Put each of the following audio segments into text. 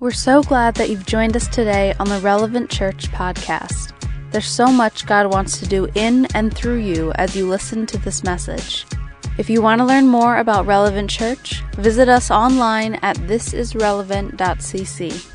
We're so glad that you've joined us today on the Relevant Church podcast. There's so much God wants to do in and through you as you listen to this message. If you want to learn more about Relevant Church, visit us online at thisisrelevant.cc.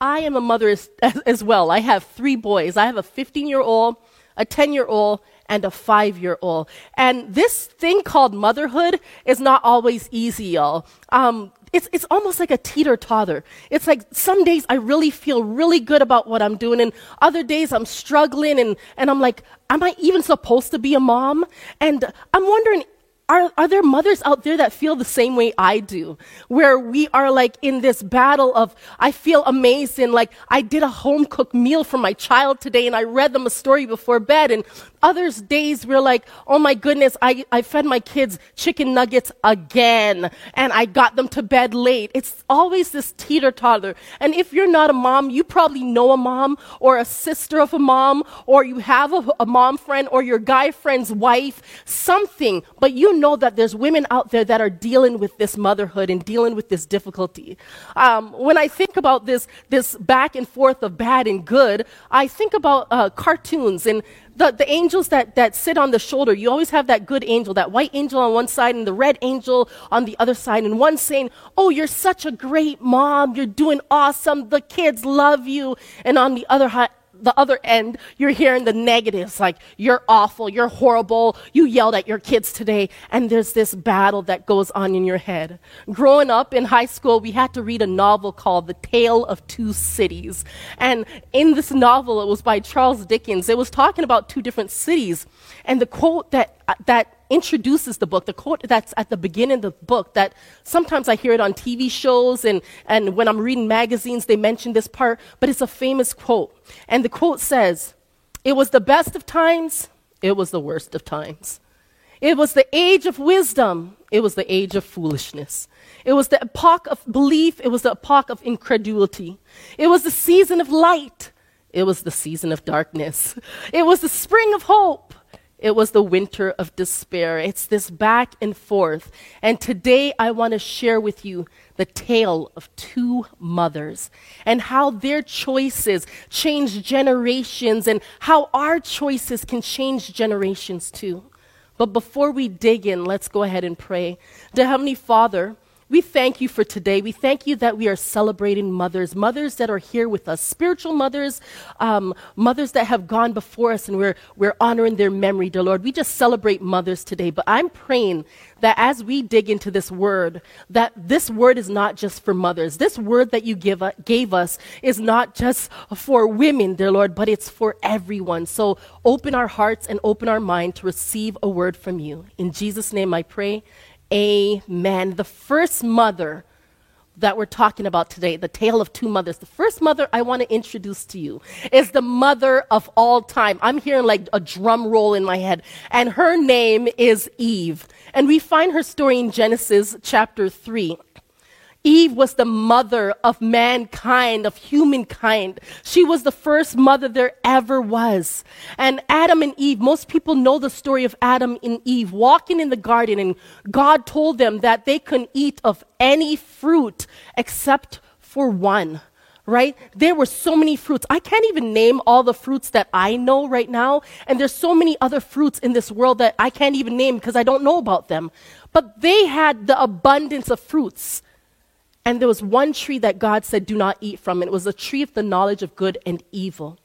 I am a mother as, as, well. I have three boys. I have a 15 year old, a 10 year old, and a five year old. And this thing called motherhood is not always easy, y'all. Um, it's, it's almost like a teeter totter. It's like some days I really feel really good about what I'm doing, and other days I'm struggling, and, and I'm like, am I even supposed to be a mom? And I'm wondering, are, are there mothers out there that feel the same way I do? Where we are like in this battle of, I feel amazing, like I did a home cooked meal for my child today and I read them a story before bed and others days we're like, oh my goodness, I, I fed my kids chicken nuggets again and I got them to bed late. It's always this teeter totter. And if you're not a mom, you probably know a mom or a sister of a mom or you have a, a mom friend or your guy friend's wife, something, but you know that there's women out there that are dealing with this motherhood and dealing with this difficulty. Um, when I think about this, this back and forth of bad and good, I think about uh, cartoons and the, the angels that, that sit on the shoulder. You always have that good angel, that white angel on one side and the red angel on the other side. And one saying, Oh, you're such a great mom. You're doing awesome. The kids love you. And on the other the other end, you're hearing the negatives like, you're awful, you're horrible, you yelled at your kids today, and there's this battle that goes on in your head. Growing up in high school, we had to read a novel called The Tale of Two Cities. And in this novel, it was by Charles Dickens. It was talking about two different cities. And the quote that, that introduces the book, the quote that's at the beginning of the book, that sometimes I hear it on TV shows and, and when I'm reading magazines, they mention this part, but it's a famous quote. And the quote says, It was the best of times, it was the worst of times. It was the age of wisdom, it was the age of foolishness. It was the epoch of belief, it was the epoch of incredulity. It was the season of light, it was the season of darkness. It was the spring of hope, it was the winter of despair. It's this back and forth. And today I want to share with you the tale of two mothers and how their choices change generations and how our choices can change generations too. But before we dig in, let's go ahead and pray. Dear Heavenly Father, we thank you for today. We thank you that we are celebrating mothers, mothers that are here with us, spiritual mothers, um, mothers that have gone before us, and we're, we're honoring their memory, dear Lord. We just celebrate mothers today. But I'm praying that as we dig into this word, that this word is not just for mothers. This word that you give, uh, gave us is not just for women, dear Lord, but it's for everyone. So open our hearts and open our mind to receive a word from you. In Jesus' name I pray. Amen. The first mother that we're talking about today, the tale of two mothers. The first mother I want to introduce to you is the mother of all time. I'm hearing like a drum roll in my head. And her name is Eve. And we find her story in Genesis chapter 3. Eve was the mother of mankind, of humankind. She was the first mother there ever was. And Adam and Eve, most people know the story of Adam and Eve walking in the garden, and God told them that they couldn't eat of any fruit except for one right? There were so many fruits. I can't even name all the fruits that I know right now. And there's so many other fruits in this world that I can't even name because I don't know about them. But they had the abundance of fruits. And there was one tree that God said, Do not eat from. And it was a tree of the knowledge of good and evil.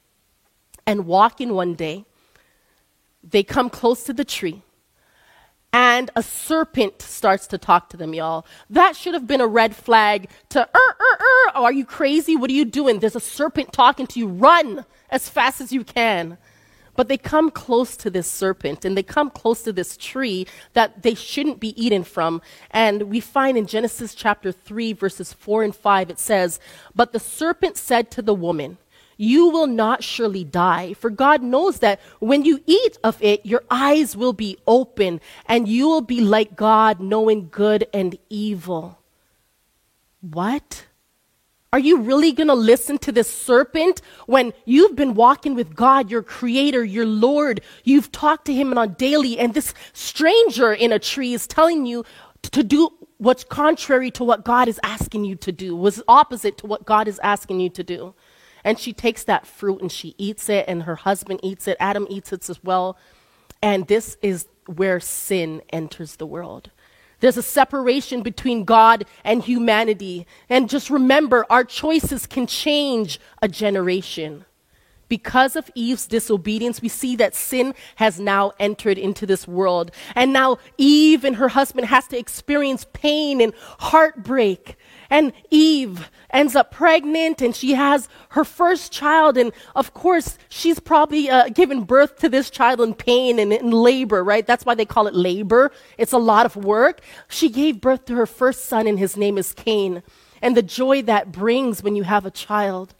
And walking one day, they come close to the tree. And a serpent starts to talk to them, y'all. That should have been a red flag to, er, er, er, oh, are you crazy? What are you doing? There's a serpent talking to you. Run as fast as you can. But they come close to this serpent and they come close to this tree that they shouldn't be eaten from. And we find in Genesis chapter 3, verses 4 and 5, it says, But the serpent said to the woman, You will not surely die, for God knows that when you eat of it, your eyes will be open and you will be like God, knowing good and evil. What? Are you really going to listen to this serpent when you've been walking with God, your creator, your Lord? You've talked to him on a daily, and this stranger in a tree is telling you to do what's contrary to what God is asking you to do, was opposite to what God is asking you to do. And she takes that fruit and she eats it, and her husband eats it. Adam eats it as well. And this is where sin enters the world. There's a separation between God and humanity. And just remember, our choices can change a generation. Because of Eve's disobedience, we see that sin has now entered into this world. And now Eve and her husband has to experience pain and heartbreak. And Eve ends up pregnant and she has her first child. And of course, she's probably uh, given birth to this child in pain and in labor, right? That's why they call it labor. It's a lot of work. She gave birth to her first son and his name is Cain. And the joy that brings when you have a child.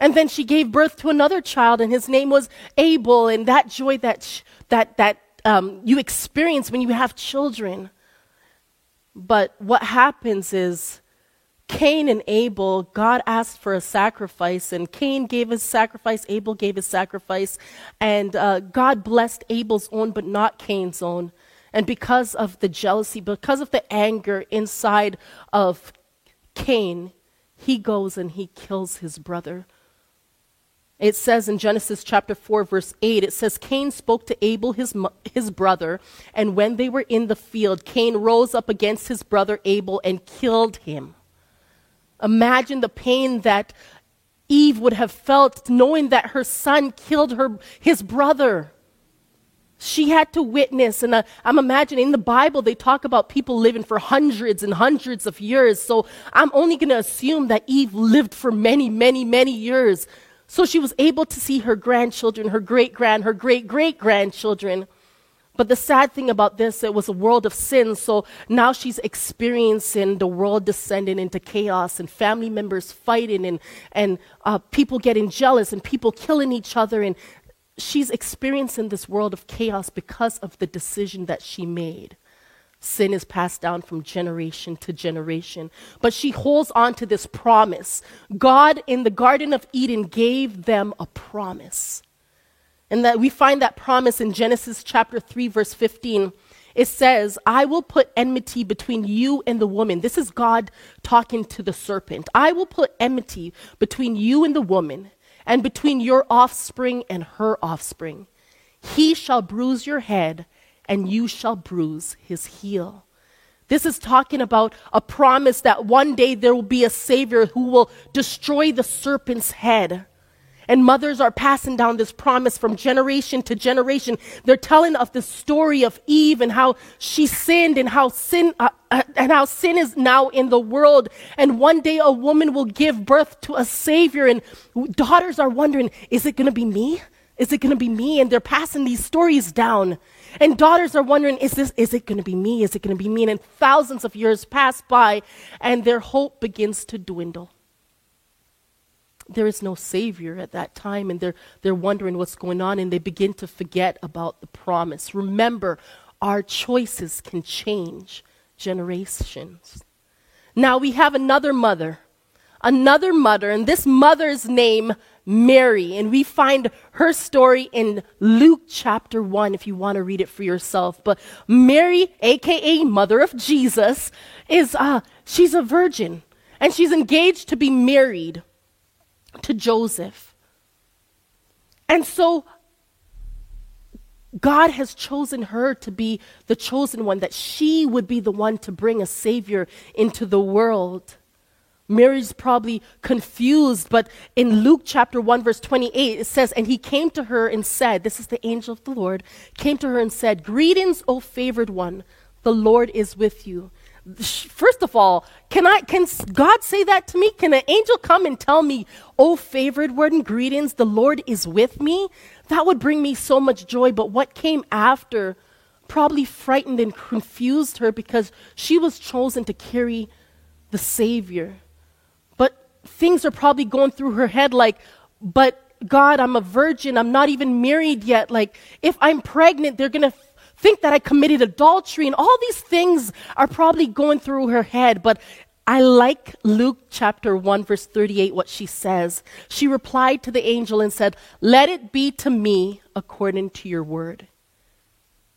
And then she gave birth to another child, and his name was Abel. And that joy that, sh- that, that um, you experience when you have children. But what happens is Cain and Abel, God asked for a sacrifice, and Cain gave his sacrifice, Abel gave his sacrifice, and uh, God blessed Abel's own, but not Cain's own. And because of the jealousy, because of the anger inside of Cain, he goes and he kills his brother. It says in Genesis chapter 4, verse 8, it says, Cain spoke to Abel, his, his brother, and when they were in the field, Cain rose up against his brother Abel and killed him. Imagine the pain that Eve would have felt knowing that her son killed her, his brother. She had to witness, and uh, I'm imagining in the Bible they talk about people living for hundreds and hundreds of years. So I'm only going to assume that Eve lived for many, many, many years. So she was able to see her grandchildren, her great grand, her great great grandchildren. But the sad thing about this, it was a world of sin. So now she's experiencing the world descending into chaos and family members fighting and, and uh, people getting jealous and people killing each other. And she's experiencing this world of chaos because of the decision that she made. Sin is passed down from generation to generation. But she holds on to this promise. God in the Garden of Eden gave them a promise. And that we find that promise in Genesis chapter 3, verse 15. It says, I will put enmity between you and the woman. This is God talking to the serpent. I will put enmity between you and the woman, and between your offspring and her offspring. He shall bruise your head, and you shall bruise his heel. This is talking about a promise that one day there will be a Savior who will destroy the serpent's head. And mothers are passing down this promise from generation to generation. They're telling of the story of Eve and how she sinned and how sin uh, uh, and how sin is now in the world. And one day a woman will give birth to a savior and daughters are wondering, is it going to be me? Is it going to be me? And they're passing these stories down. And daughters are wondering, is this, is it going to be me? Is it going to be me? And thousands of years pass by and their hope begins to dwindle. There is no savior at that time and they're, they're wondering what's going on and they begin to forget about the promise. Remember, our choices can change generations. Now we have another mother, another mother, and this mother's name Mary. And we find her story in Luke chapter 1 if you want to read it for yourself. But Mary, aka mother of Jesus, is uh she's a virgin and she's engaged to be married to Joseph. And so God has chosen her to be the chosen one, that she would be the one to bring a Savior into the world. Mary's probably confused, but in Luke chapter 1, verse 28, it says, And he came to her and said, This is the angel of the Lord, came to her and said, Greetings, O favored one, the Lord is with you. First of all, can I can God say that to me? Can an angel come and tell me, "Oh favored one, greetings, the Lord is with me"? That would bring me so much joy, but what came after probably frightened and confused her because she was chosen to carry the savior But things are probably going through her head like, but God, I'm a virgin. I'm not even married yet. Like, if I'm pregnant, they're going to think that I committed adultery. And all these things are probably going through her head. But I like Luke chapter 1, verse 38, what she says. She replied to the angel and said, Let it be to me according to your word.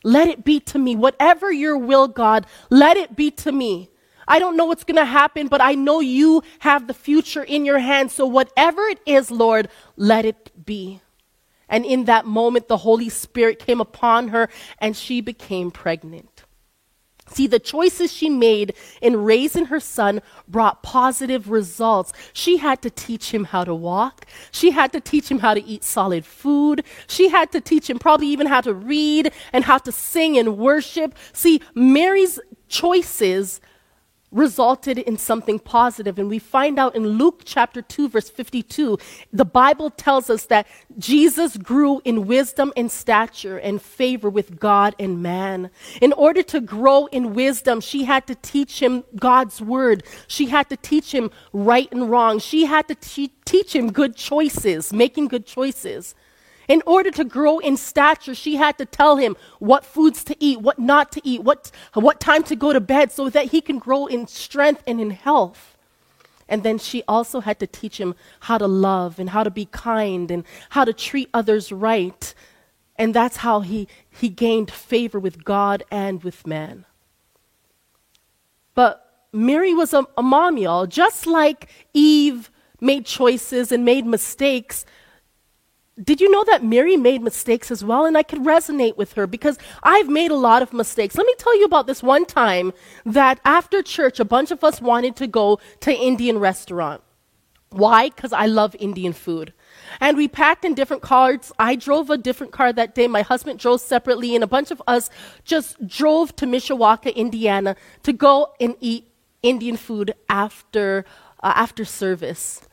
Let it be to me. Whatever your will, God, let it be to me. I don't know what's going to happen, but I know you have the future in your hands. So whatever it is, Lord, let it be. And in that moment, the Holy Spirit came upon her and she became pregnant. See, the choices she made in raising her son brought positive results. She had to teach him how to walk. She had to teach him how to eat solid food. She had to teach him probably even how to read and how to sing and worship. See, Mary's choices resulted in something positive. And we find out in Luke chapter 2, verse 52, the Bible tells us that Jesus grew in wisdom and stature and favor with God and man. In order to grow in wisdom, she had to teach him God's word. She had to teach him right and wrong. She had to te- teach him good choices, making good choices. In order to grow in stature, she had to tell him what foods to eat, what not to eat, what, what time to go to bed so that he can grow in strength and in health. And then she also had to teach him how to love and how to be kind and how to treat others right. And that's how he, he gained favor with God and with man. But Mary was a, a mom, y'all. Just like Eve made choices and made mistakes, did you know that Mary made mistakes as well? And I could resonate with her because I've made a lot of mistakes. Let me tell you about this one time that after church, a bunch of us wanted to go to Indian restaurant. Why? Because I love Indian food. And we packed in different cars. I drove a different car that day. My husband drove separately, and a bunch of us just drove to Mishawaka, Indiana, to go and eat Indian food after uh, after service.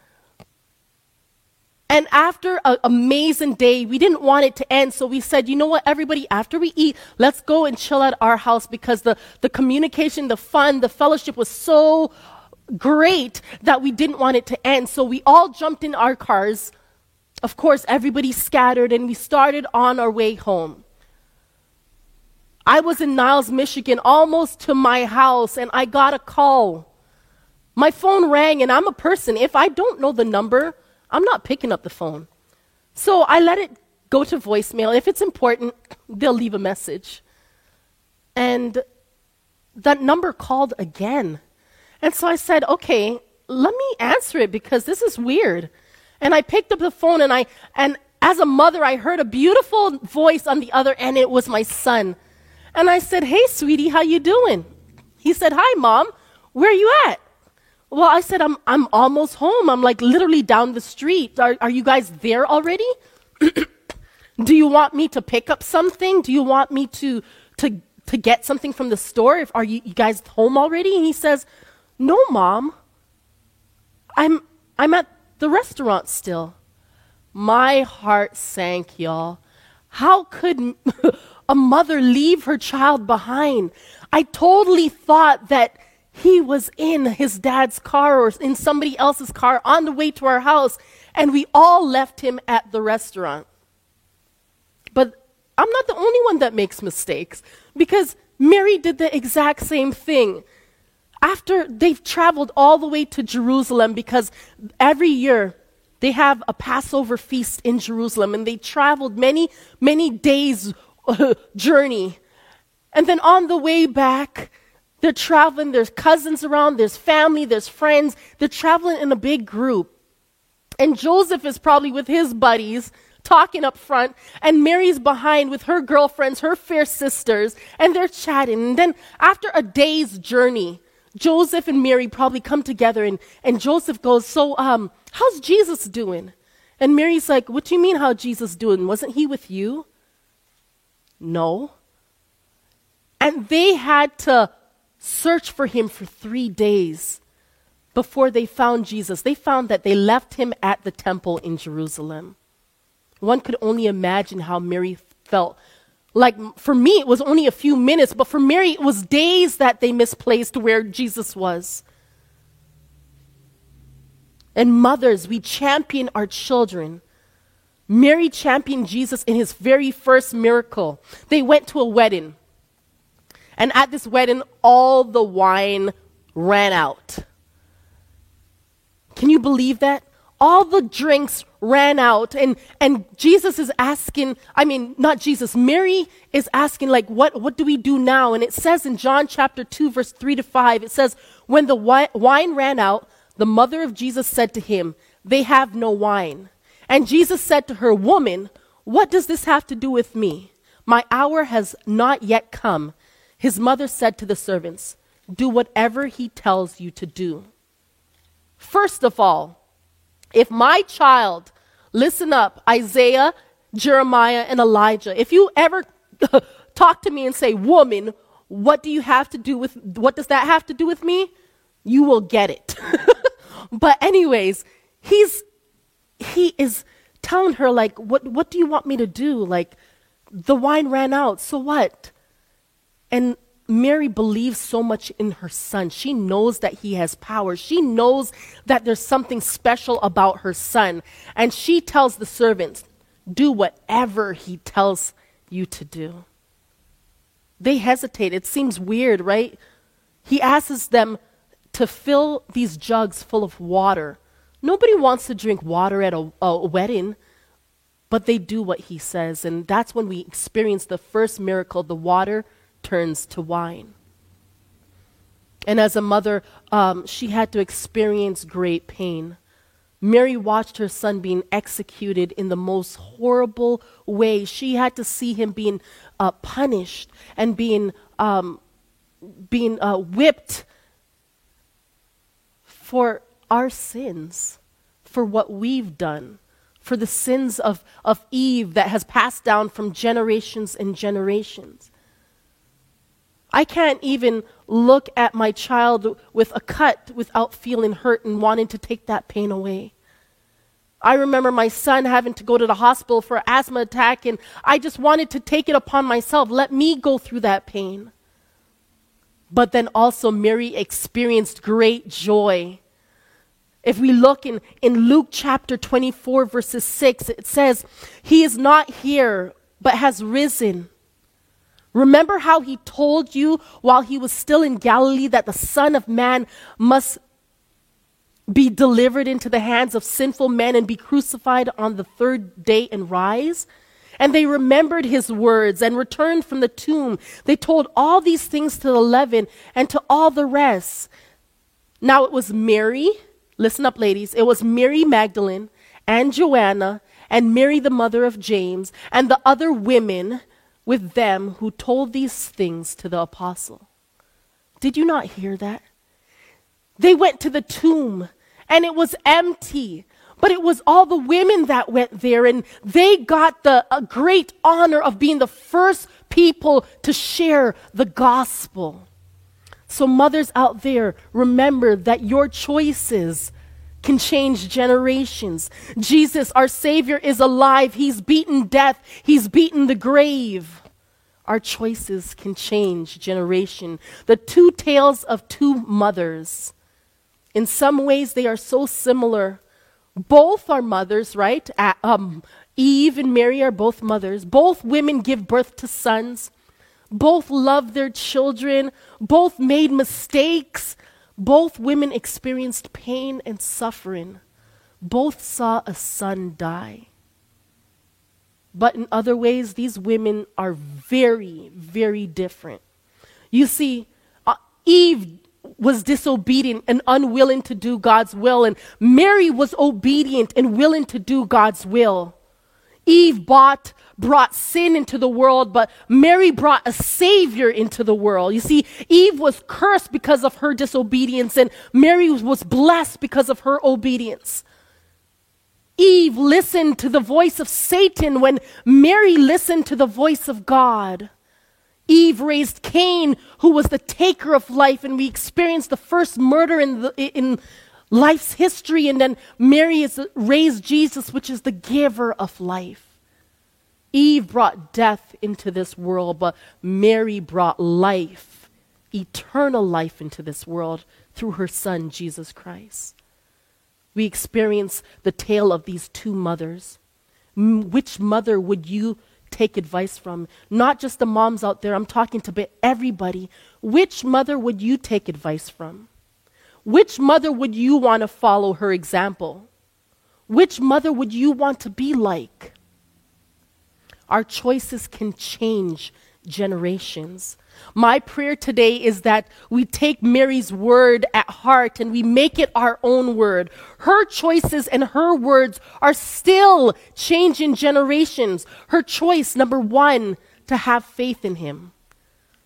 And after an amazing day, we didn't want it to end. So we said, you know what, everybody, after we eat, let's go and chill at our house because the, the communication, the fun, the fellowship was so great that we didn't want it to end. So we all jumped in our cars. Of course, everybody scattered and we started on our way home. I was in Niles, Michigan, almost to my house, and I got a call. My phone rang, and I'm a person. If I don't know the number, I'm not picking up the phone. So I let it go to voicemail. If it's important, they'll leave a message. And that number called again. And so I said, okay, let me answer it because this is weird. And I picked up the phone and I, and as a mother, I heard a beautiful voice on the other end. It was my son. And I said, hey, sweetie, how you doing? He said, hi, mom. Where are you at? Well, I said, I'm, I'm almost home. I'm like literally down the street. Are, are you guys there already? Do you want me to pick up something? Do you want me to, to, to get something from the store? If, are you, you guys home already? And he says, No, mom. I'm, I'm at the restaurant still. My heart sank, y'all. How could a mother leave her child behind? I totally thought that he was in his dad's car or in somebody else's car on the way to our house, and we all left him at the restaurant. But I'm not the only one that makes mistakes because Mary did the exact same thing. After they've traveled all the way to Jerusalem, because every year they have a Passover feast in Jerusalem, and they traveled many, many days' uh, journey. And then on the way back, they're traveling, there's cousins around, there's family, there's friends. They're traveling in a big group. And Joseph is probably with his buddies talking up front, and Mary's behind with her girlfriends, her fair sisters, and they're chatting. And then after a day's journey, Joseph and Mary probably come together, and, and Joseph goes, So, um, how's Jesus doing? And Mary's like, What do you mean, how Jesus doing? Wasn't he with you? No. And they had to searched for him for three days before they found Jesus. They found that they left him at the temple in Jerusalem. One could only imagine how Mary felt. Like for me, it was only a few minutes, but for Mary, it was days that they misplaced where Jesus was. And mothers, we champion our children. Mary championed Jesus in his very first miracle. They went to a wedding. And at this wedding, all the wine ran out. Can you believe that? All the drinks ran out. And, and Jesus is asking, I mean, not Jesus, Mary is asking, like, what, what do we do now? And it says in John chapter 2, verse 3 to 5, it says, When the wi- wine ran out, the mother of Jesus said to him, They have no wine. And Jesus said to her, Woman, what does this have to do with me? My hour has not yet come. His mother said to the servants, Do whatever he tells you to do. First of all, if my child, listen up, Isaiah, Jeremiah, and Elijah, if you ever talk to me and say, Woman, what do you have to do with, what does that have to do with me? You will get it. but, anyways, he's, he is telling her, like, what, what do you want me to do? Like, the wine ran out, so what? And Mary believes so much in her son. She knows that he has power. She knows that there's something special about her son. And she tells the servants, do whatever he tells you to do. They hesitate. It seems weird, right? He asks them to fill these jugs full of water. Nobody wants to drink water at a, a wedding, but they do what he says. And that's when we experience the first miracle the water turns to wine. And as a mother, um, she had to experience great pain. Mary watched her son being executed in the most horrible way. She had to see him being uh, punished and being, um, being uh, whipped for our sins, for what we've done, for the sins of, of Eve that has passed down from generations and generations. I can't even look at my child with a cut without feeling hurt and wanting to take that pain away. I remember my son having to go to the hospital for an asthma attack, and I just wanted to take it upon myself. Let me go through that pain. But then also, Mary experienced great joy. If we look in, in Luke chapter 24, verses 6, it says, He is not here, but has risen. Remember how he told you while he was still in Galilee that the Son of Man must be delivered into the hands of sinful men and be crucified on the third day and rise? And they remembered his words and returned from the tomb. They told all these things to the eleven and to all the rest. Now it was Mary, listen up, ladies, it was Mary Magdalene and Joanna and Mary, the mother of James, and the other women with them who told these things to the apostle. Did you not hear that? They went to the tomb and it was empty. But it was all the women that went there, and they got the great honor of being the first people to share the gospel. So, mothers out there, remember that your choices can change generations. Jesus, our Savior, is alive. He's beaten death, He's beaten the grave. Our choices can change generation. The two tales of two mothers. In some ways, they are so similar. Both are mothers, right? Um, Eve and Mary are both mothers. Both women give birth to sons. Both love their children. Both made mistakes. Both women experienced pain and suffering. Both saw a son die. But in other ways, these women are very, very different. You see, uh, Eve was disobedient and unwilling to do God's will, and Mary was obedient and willing to do God's will. Eve bought, brought sin into the world, but Mary brought a savior into the world. You see, Eve was cursed because of her disobedience, and Mary was blessed because of her obedience. Eve listened to the voice of Satan when Mary listened to the voice of God. Eve raised Cain, who was the taker of life, and we experienced the first murder in, the, in life's history. And then Mary is raised Jesus, which is the giver of life. Eve brought death into this world, but Mary brought life, eternal life into this world through her son, Jesus Christ. We experience the tale of these two mothers. M- which mother would you take advice from? Not just the moms out there, I'm talking to everybody. Which mother would you take advice from? Which mother would you want to follow her example? Which mother would you want to be like? Our choices can change generations. My prayer today is that we take Mary's word at heart and we make it our own word. Her choices and her words are still changing generations. Her choice, number one, to have faith in him.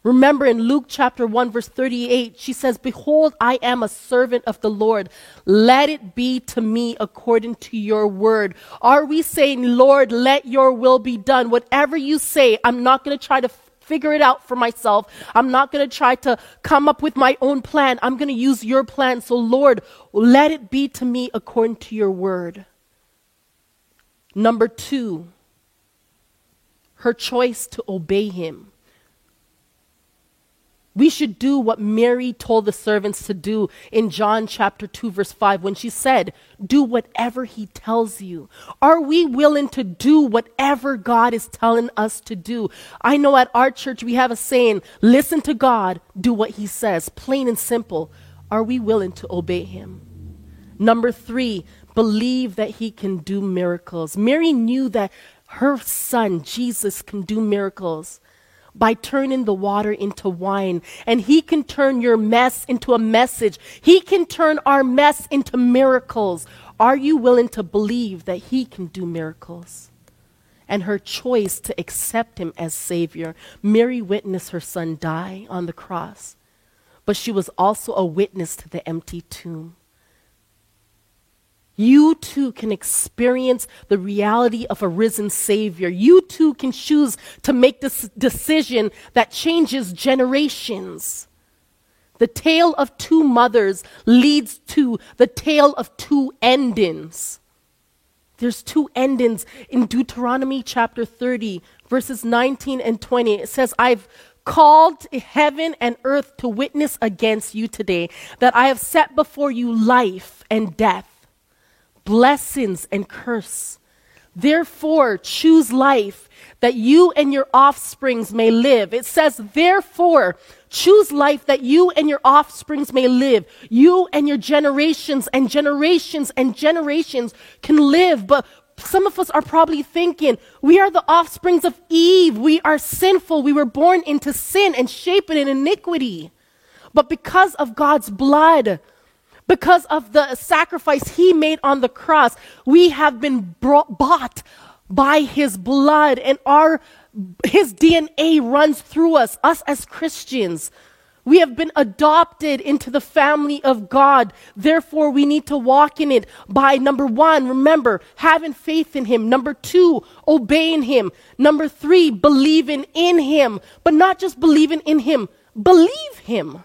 Remember in Luke chapter 1, verse 38, she says, Behold, I am a servant of the Lord. Let it be to me according to your word. Are we saying, Lord, let your will be done? Whatever you say, I'm not going to try to figure it out for myself. I'm not going to try to come up with my own plan. I'm going to use your plan. So, Lord, let it be to me according to your word. Number two, her choice to obey him. We should do what Mary told the servants to do in John chapter 2, verse 5, when she said, Do whatever he tells you. Are we willing to do whatever God is telling us to do? I know at our church we have a saying, Listen to God, do what he says, plain and simple. Are we willing to obey him? Number three, believe that he can do miracles. Mary knew that her son, Jesus, can do miracles by turning the water into wine. And He can turn your mess into a message. He can turn our mess into miracles. Are you willing to believe that He can do miracles? And her choice to accept Him as Savior. Mary witnessed her son die on the cross, but she was also a witness to the empty tomb you too can experience the reality of a risen Savior. You too can choose to make this decision that changes generations. The tale of two mothers leads to the tale of two endings. There's two endings in Deuteronomy chapter 30, verses 19 and 20. It says, I've called heaven and earth to witness against you today that I have set before you life and death blessings and curse. Therefore, choose life that you and your offsprings may live. It says, therefore, choose life that you and your offsprings may live. You and your generations and generations and generations can live. But some of us are probably thinking, we are the offsprings of Eve. We are sinful. We were born into sin and shaped in iniquity. But because of God's blood, because of the sacrifice he made on the cross, we have been brought, bought by his blood and our his DNA runs through us, us as Christians. We have been adopted into the family of God. Therefore, we need to walk in it by number one, remember, having faith in Him. Number two, obeying Him. Number three, believing in Him. But not just believing in Him, believe Him.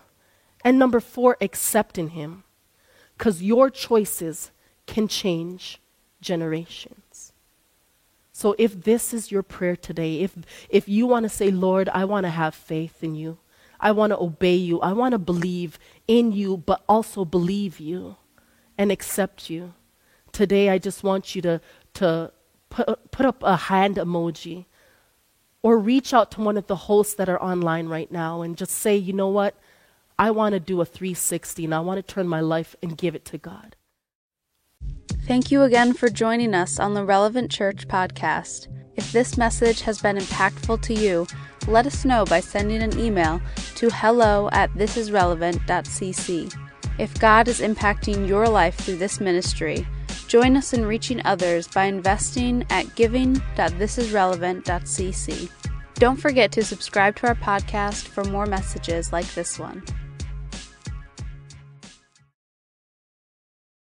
And number four, accepting Him because your choices can change generations. So if this is your prayer today, if, if you want to say, Lord, I want to have faith in you, I want to obey you, I want to believe in you, but also believe you and accept you, today I just want you to, to put, put up a hand emoji or reach out to one of the hosts that are online right now and just say, you know what? I want to do a 360 and I want to turn my life and give it to God. Thank you again for joining us on the Relevant Church podcast. If this message has been impactful to you, let us know by sending an email to hello at thisisrelevant.cc. If God is impacting your life through this ministry, join us in reaching others by investing at giving.thisisrelevant.cc. Don't forget to subscribe to our podcast for more messages like this one.